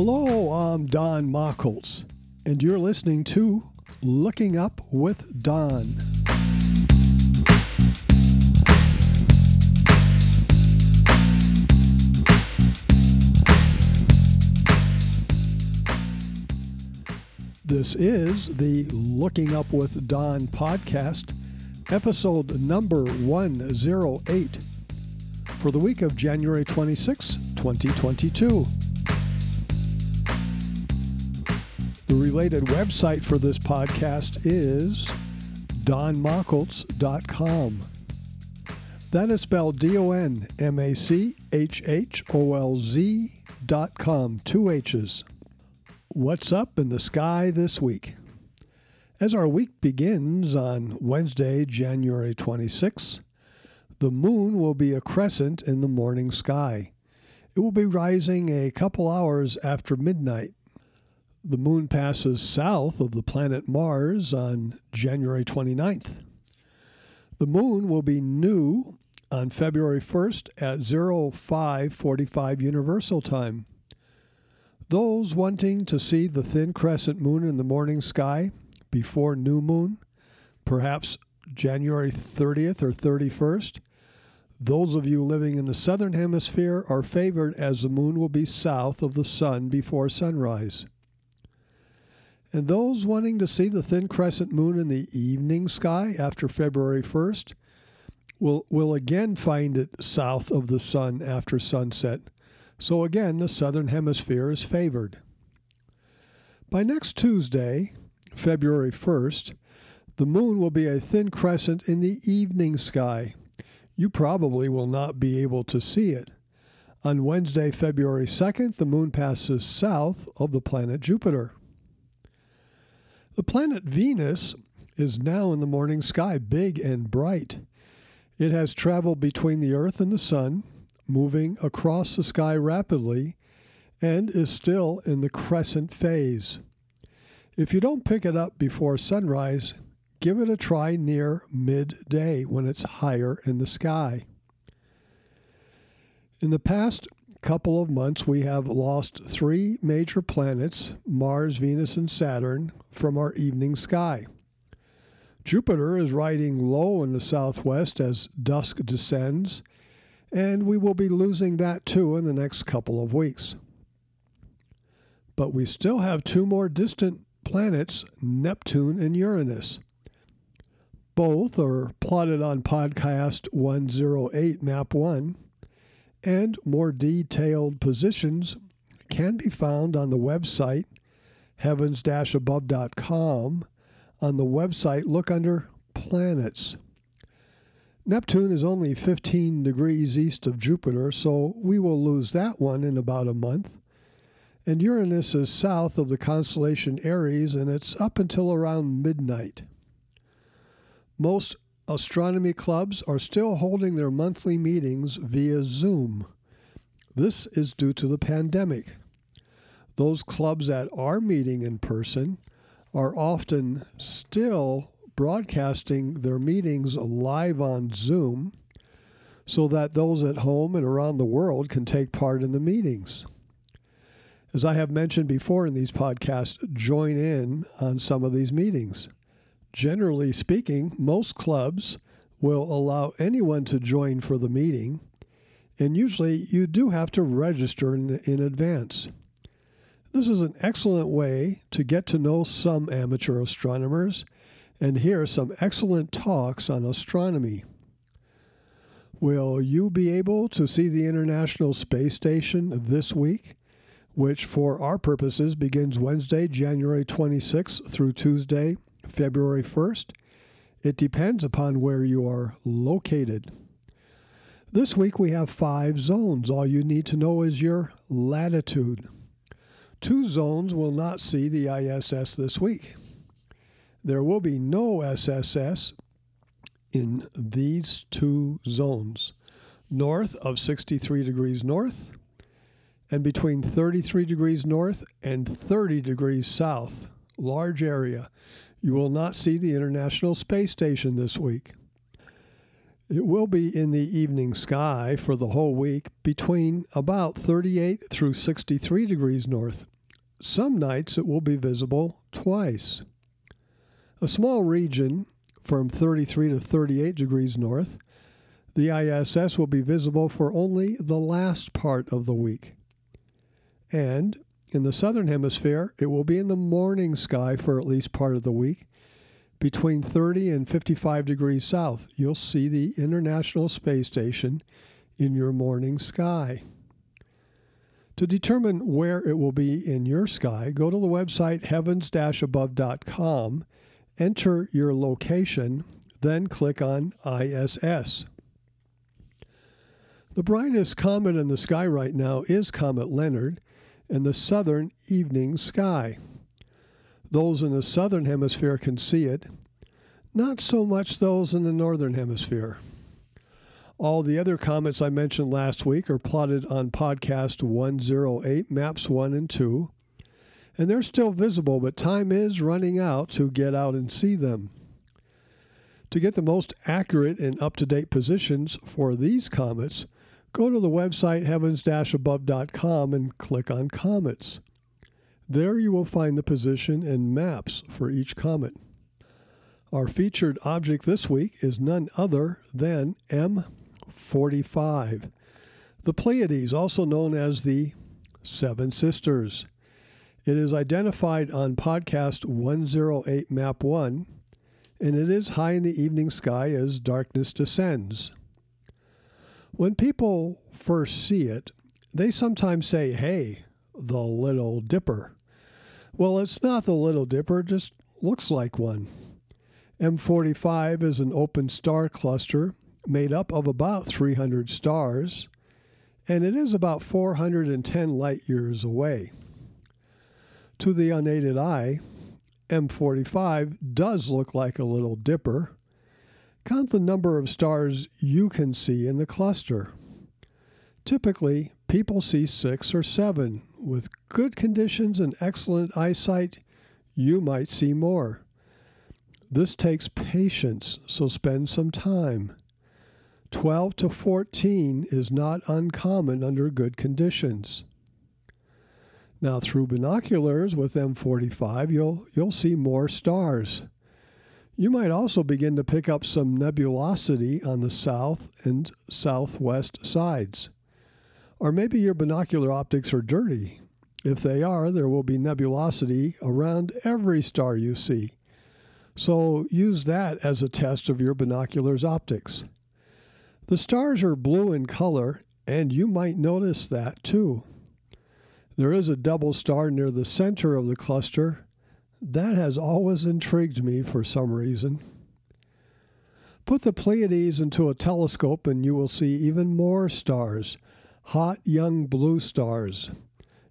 Hello, I'm Don Machholz, and you're listening to Looking Up with Don. This is the Looking Up with Don podcast, episode number 108 for the week of January 26, 2022. The related website for this podcast is donmachholz.com. That is spelled D O N M A C H H O L Z dot com, two H's. What's up in the sky this week? As our week begins on Wednesday, January 26, the moon will be a crescent in the morning sky. It will be rising a couple hours after midnight. The moon passes south of the planet Mars on January 29th. The moon will be new on February 1st at 0545 Universal Time. Those wanting to see the thin crescent moon in the morning sky before new moon, perhaps January 30th or 31st, those of you living in the southern hemisphere are favored as the moon will be south of the sun before sunrise. And those wanting to see the thin crescent moon in the evening sky after February 1st will, will again find it south of the sun after sunset. So again, the southern hemisphere is favored. By next Tuesday, February 1st, the moon will be a thin crescent in the evening sky. You probably will not be able to see it. On Wednesday, February 2nd, the moon passes south of the planet Jupiter. The planet Venus is now in the morning sky, big and bright. It has traveled between the Earth and the Sun, moving across the sky rapidly, and is still in the crescent phase. If you don't pick it up before sunrise, give it a try near midday when it's higher in the sky. In the past couple of months, we have lost three major planets, Mars, Venus, and Saturn, from our evening sky. Jupiter is riding low in the southwest as dusk descends, and we will be losing that too in the next couple of weeks. But we still have two more distant planets, Neptune and Uranus. Both are plotted on podcast 108, map 1 and more detailed positions can be found on the website heavens-above.com. On the website, look under planets. Neptune is only 15 degrees east of Jupiter, so we will lose that one in about a month. And Uranus is south of the constellation Aries, and it's up until around midnight. Most astronomy clubs are still holding their monthly meetings via Zoom. This is due to the pandemic. Those clubs that are meeting in person are often still broadcasting their meetings live on Zoom so that those at home and around the world can take part in the meetings. As I have mentioned before in these podcasts, join in on some of these meetings. Generally speaking, most clubs will allow anyone to join for the meeting, and usually you do have to register in, in advance. This is an excellent way to get to know some amateur astronomers and hear some excellent talks on astronomy. Will you be able to see the International Space Station this week, which for our purposes begins Wednesday, January 26th through Tuesday, February 1st. It depends upon where you are located. This week we have five zones. All you need to know is your latitude. Two zones will not see the ISS this week. There will be no ISS in these two zones north of 63 degrees north and between 33 degrees north and 30 degrees south. Large area. You will not see the International Space Station this week. It will be in the evening sky for the whole week between about 38 through 63 degrees north. Some nights it will be visible twice. A small region from 33 to 38 degrees north, the ISS will be visible for only the last part of the week. And in the southern hemisphere, it will be in the morning sky for at least part of the week. Between 30 and 55 degrees south, you'll see the International Space Station in your morning sky. To determine where it will be in your sky, go to the website heavens above.com, enter your location, then click on ISS. The brightest comet in the sky right now is Comet Leonard in the southern evening sky. Those in the southern hemisphere can see it, not so much those in the northern hemisphere. All the other comets I mentioned last week are plotted on podcast 108, maps 1 and 2, and they're still visible, but time is running out to get out and see them. To get the most accurate and up to date positions for these comets, go to the website heavens above.com and click on Comets. There you will find the position and maps for each comet. Our featured object this week is none other than M 45. The Pleiades, also known as the Seven Sisters. It is identified on podcast 108 Map 1, and it is high in the evening sky as darkness descends. When people first see it, they sometimes say, Hey, the Little Dipper. Well, it's not the Little Dipper, it just looks like one. M45 is an open star cluster made up of about 300 stars, and it is about 410 light years away. To the unaided eye, M45 does look like a little dipper. Count the number of stars you can see in the cluster. Typically, people see six or seven. With good conditions and excellent eyesight, you might see more. This takes patience, so spend some time. 12 to 14 is not uncommon under good conditions. Now, through binoculars with M45, you'll, you'll see more stars. You might also begin to pick up some nebulosity on the south and southwest sides. Or maybe your binocular optics are dirty. If they are, there will be nebulosity around every star you see. So use that as a test of your binoculars optics. The stars are blue in color, and you might notice that too. There is a double star near the center of the cluster. That has always intrigued me for some reason. Put the Pleiades into a telescope and you will see even more stars, hot young blue stars.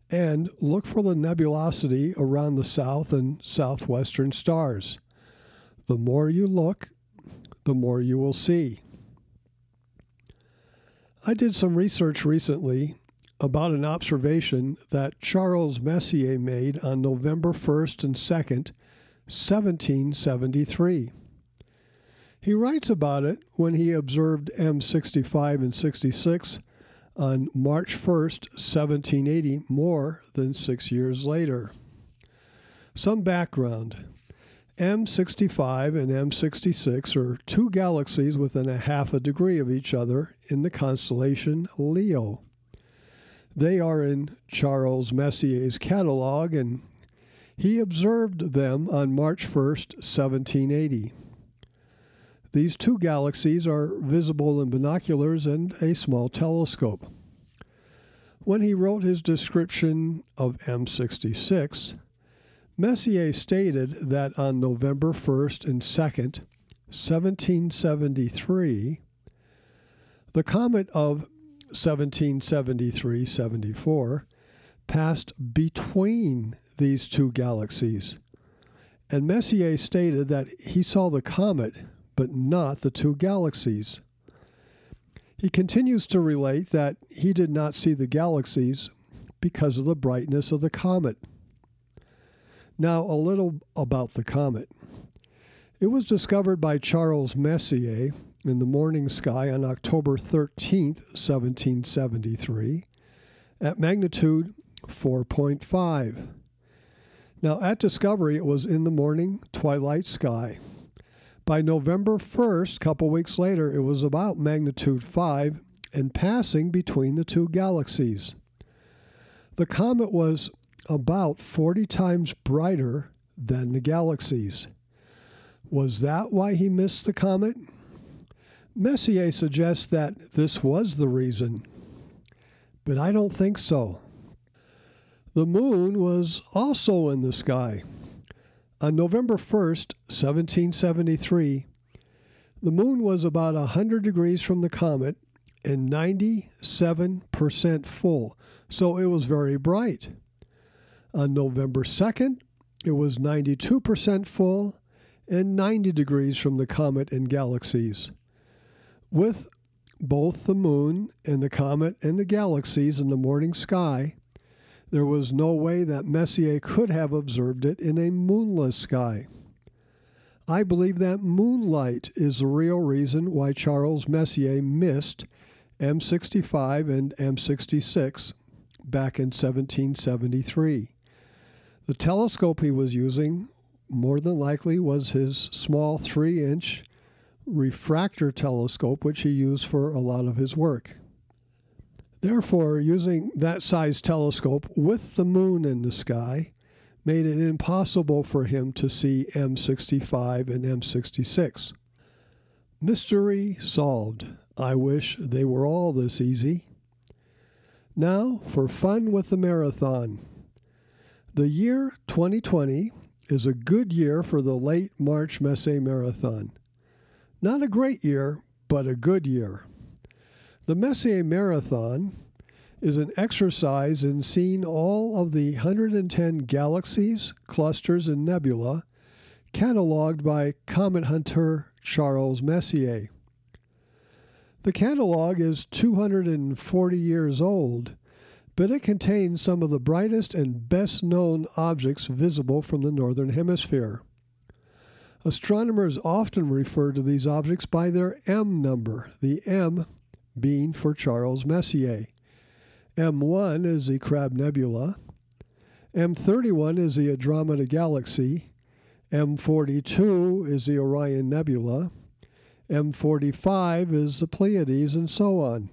And look for the nebulosity around the south and southwestern stars. The more you look, the more you will see. I did some research recently about an observation that Charles Messier made on November 1st and 2nd, 1773. He writes about it when he observed M65 and 66 on March 1st, 1780, more than six years later. Some background M65 and M66 are two galaxies within a half a degree of each other in the constellation Leo. They are in Charles Messier's catalog, and he observed them on March 1st, 1780. These two galaxies are visible in binoculars and a small telescope. When he wrote his description of M66, Messier stated that on November 1st and 2nd, 1773, the comet of 1773 74 passed between these two galaxies. And Messier stated that he saw the comet, but not the two galaxies. He continues to relate that he did not see the galaxies because of the brightness of the comet. Now, a little about the comet. It was discovered by Charles Messier in the morning sky on October 13, 1773, at magnitude 4.5. Now, at discovery, it was in the morning twilight sky. By November 1st, a couple weeks later, it was about magnitude 5 and passing between the two galaxies. The comet was about 40 times brighter than the galaxies. Was that why he missed the comet? Messier suggests that this was the reason, but I don't think so. The moon was also in the sky. On November 1st, 1773, the moon was about 100 degrees from the comet and 97% full, so it was very bright. On November 2nd, it was 92% full and 90 degrees from the comet and galaxies. With both the moon and the comet and the galaxies in the morning sky, there was no way that Messier could have observed it in a moonless sky. I believe that moonlight is the real reason why Charles Messier missed M65 and M66 back in 1773. The telescope he was using, more than likely, was his small 3 inch refractor telescope, which he used for a lot of his work. Therefore, using that size telescope with the moon in the sky made it impossible for him to see M65 and M66. Mystery solved. I wish they were all this easy. Now for fun with the marathon. The year 2020 is a good year for the late March Messier Marathon. Not a great year, but a good year. The Messier Marathon is an exercise in seeing all of the 110 galaxies, clusters, and nebula cataloged by comet hunter Charles Messier. The catalog is 240 years old, but it contains some of the brightest and best known objects visible from the Northern Hemisphere. Astronomers often refer to these objects by their M number, the M being for Charles Messier. M1 is the Crab Nebula, M31 is the Andromeda Galaxy, M42 is the Orion Nebula, M45 is the Pleiades, and so on.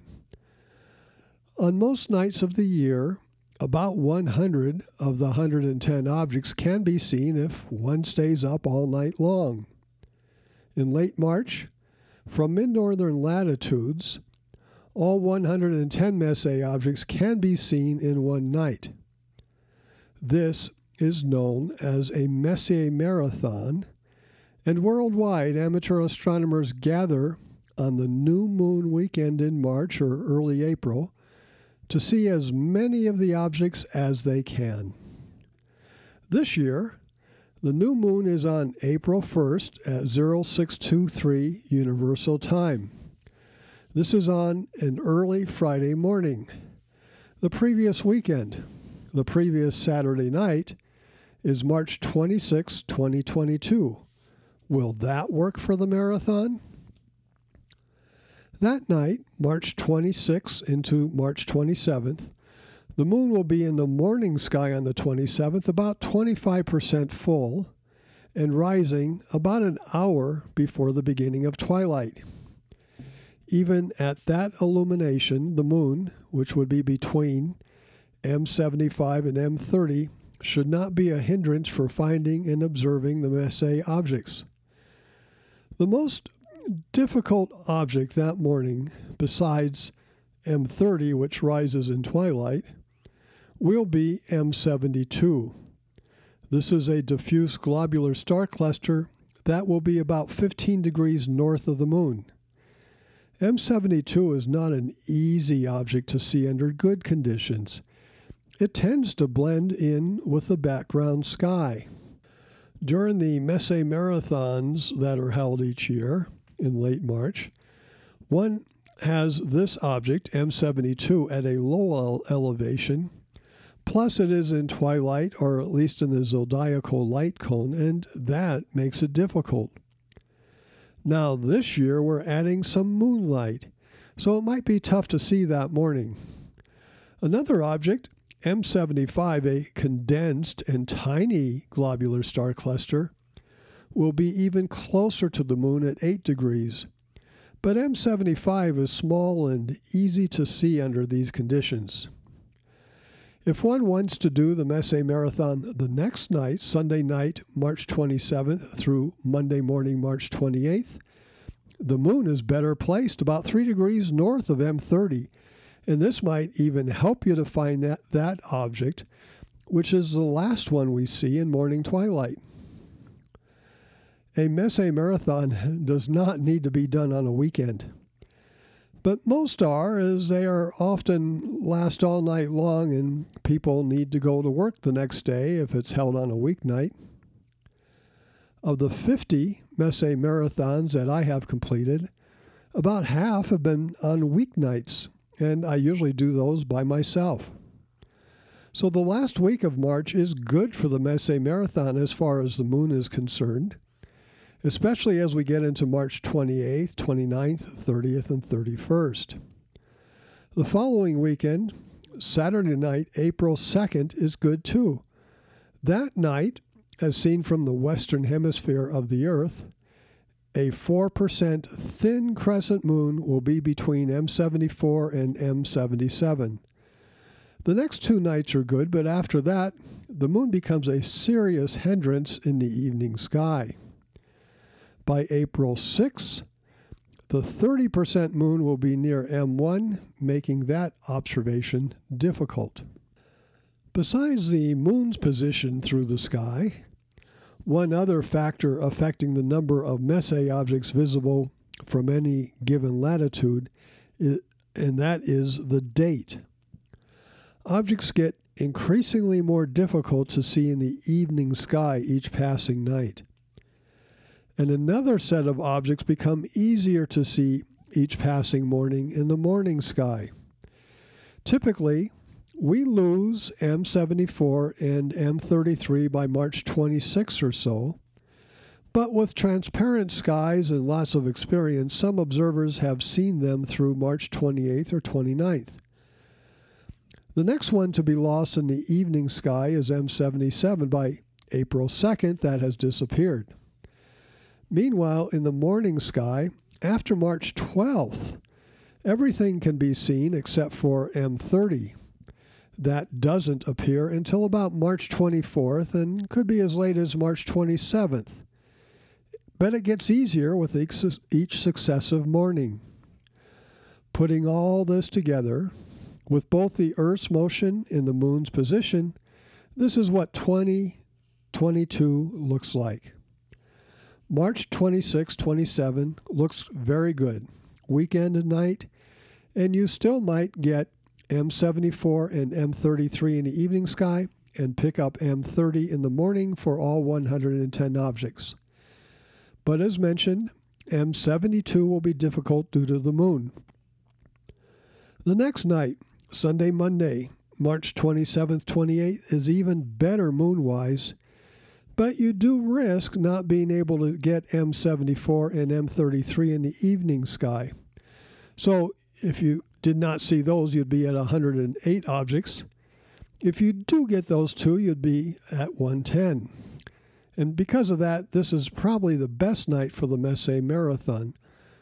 On most nights of the year, about 100 of the 110 objects can be seen if one stays up all night long. In late March, from mid northern latitudes, all 110 Messier objects can be seen in one night. This is known as a Messier Marathon, and worldwide amateur astronomers gather on the new moon weekend in March or early April to see as many of the objects as they can. This year, the new moon is on April 1st at 0623 Universal Time. This is on an early Friday morning. The previous weekend, the previous Saturday night, is March 26, 2022. Will that work for the marathon? That night, March 26th into March 27th, the moon will be in the morning sky on the 27th, about 25% full, and rising about an hour before the beginning of twilight. Even at that illumination, the moon, which would be between M75 and M30, should not be a hindrance for finding and observing the Messier objects. The most difficult object that morning, besides M30, which rises in twilight, will be M72. This is a diffuse globular star cluster that will be about 15 degrees north of the moon. M72 is not an easy object to see under good conditions. It tends to blend in with the background sky. During the Messier marathons that are held each year, in late March. One has this object, M72, at a low elevation, plus it is in twilight or at least in the zodiacal light cone, and that makes it difficult. Now, this year we're adding some moonlight, so it might be tough to see that morning. Another object, M75, a condensed and tiny globular star cluster, will be even closer to the moon at 8 degrees. But M75 is small and easy to see under these conditions. If one wants to do the Messier Marathon the next night, Sunday night, March 27th through Monday morning, March 28th, the moon is better placed about 3 degrees north of M30, and this might even help you to find that, that object, which is the last one we see in morning twilight. A Messier Marathon does not need to be done on a weekend but most are, as they are often last all night long and people need to go to work the next day if it's held on a weeknight. Of the 50 Messier marathons that I have completed, about half have been on weeknights, and I usually do those by myself. So the last week of March is good for the Messier Marathon as far as the moon is concerned especially as we get into March 28th, 29th, 30th, and 31st. The following weekend, Saturday night, April 2nd, is good too. That night, as seen from the western hemisphere of the Earth, a 4% thin crescent moon will be between M74 and M77. The next two nights are good, but after that, the moon becomes a serious hindrance in the evening sky. By April 6, the 30% moon will be near M1, making that observation difficult. Besides the moon's position through the sky, one other factor affecting the number of Messier objects visible from any given latitude, and that is the date. Objects get increasingly more difficult to see in the evening sky each passing night and another set of objects become easier to see each passing morning in the morning sky. Typically, we lose M74 and M33 by March 26 or so, but with transparent skies and lots of experience, some observers have seen them through March 28th or 29th. The next one to be lost in the evening sky is M77 by April 2nd, that has disappeared. Meanwhile, in the morning sky, after March 12th, everything can be seen except for M30. That doesn't appear until about March 24th and could be as late as March 27th. But it gets easier with each successive morning. Putting all this together, with both the Earth's motion and the Moon's position, this is what 2022 looks like. March 26, 27 looks very good. Weekend and night, and you still might get M74 and M33 in the evening sky and pick up M30 in the morning for all 110 objects. But as mentioned, M72 will be difficult due to the moon. The next night, Sunday, Monday, March 27th, 28th, is even better moon wise but you do risk not being able to get M74 and M33 in the evening sky. So if you did not see those, you'd be at 108 objects. If you do get those two, you'd be at 110. And because of that, this is probably the best night for the Messier Marathon,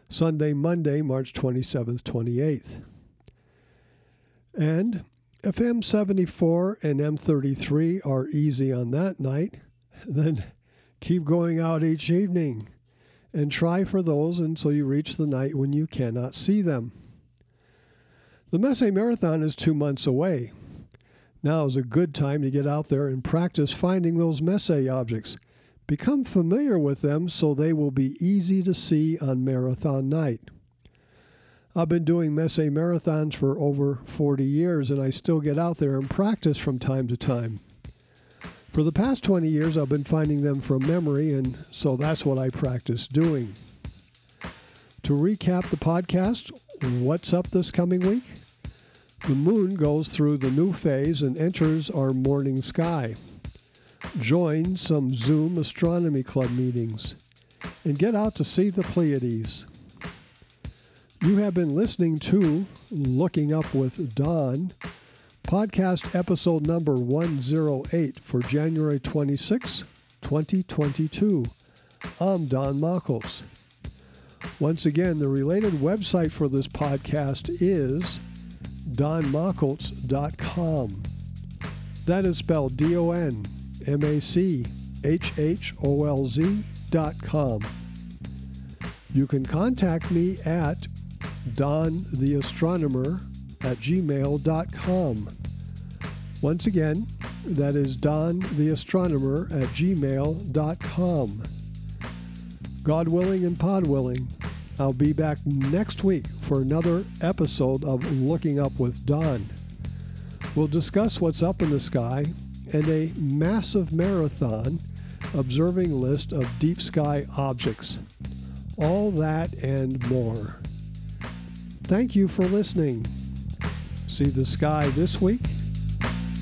Sunday, Monday, March 27th, 28th. And if M74 and M33 are easy on that night, then keep going out each evening and try for those until you reach the night when you cannot see them. The Messier Marathon is two months away. Now is a good time to get out there and practice finding those Messier objects. Become familiar with them so they will be easy to see on marathon night. I've been doing Messier marathons for over 40 years and I still get out there and practice from time to time. For the past 20 years, I've been finding them from memory, and so that's what I practice doing. To recap the podcast, what's up this coming week? The moon goes through the new phase and enters our morning sky. Join some Zoom Astronomy Club meetings. and get out to see the Pleiades. You have been listening to Looking Up with Don, podcast episode number 108 for January 26, 2022. I'm Don Machholz. Once again, the related website for this podcast is donmachholz.com. That is spelled D O N M A C H H O L Z dot com. You can contact me at dontheastronomer at gmail.com. Once again, that is dontheastronomer at gmail.com. God willing and pod willing, I'll be back next week for another episode of Looking Up with Don. We'll discuss what's up in the sky and a Messier marathon observing list of deep sky objects. All that and more. Thank you for listening. See the sky this week.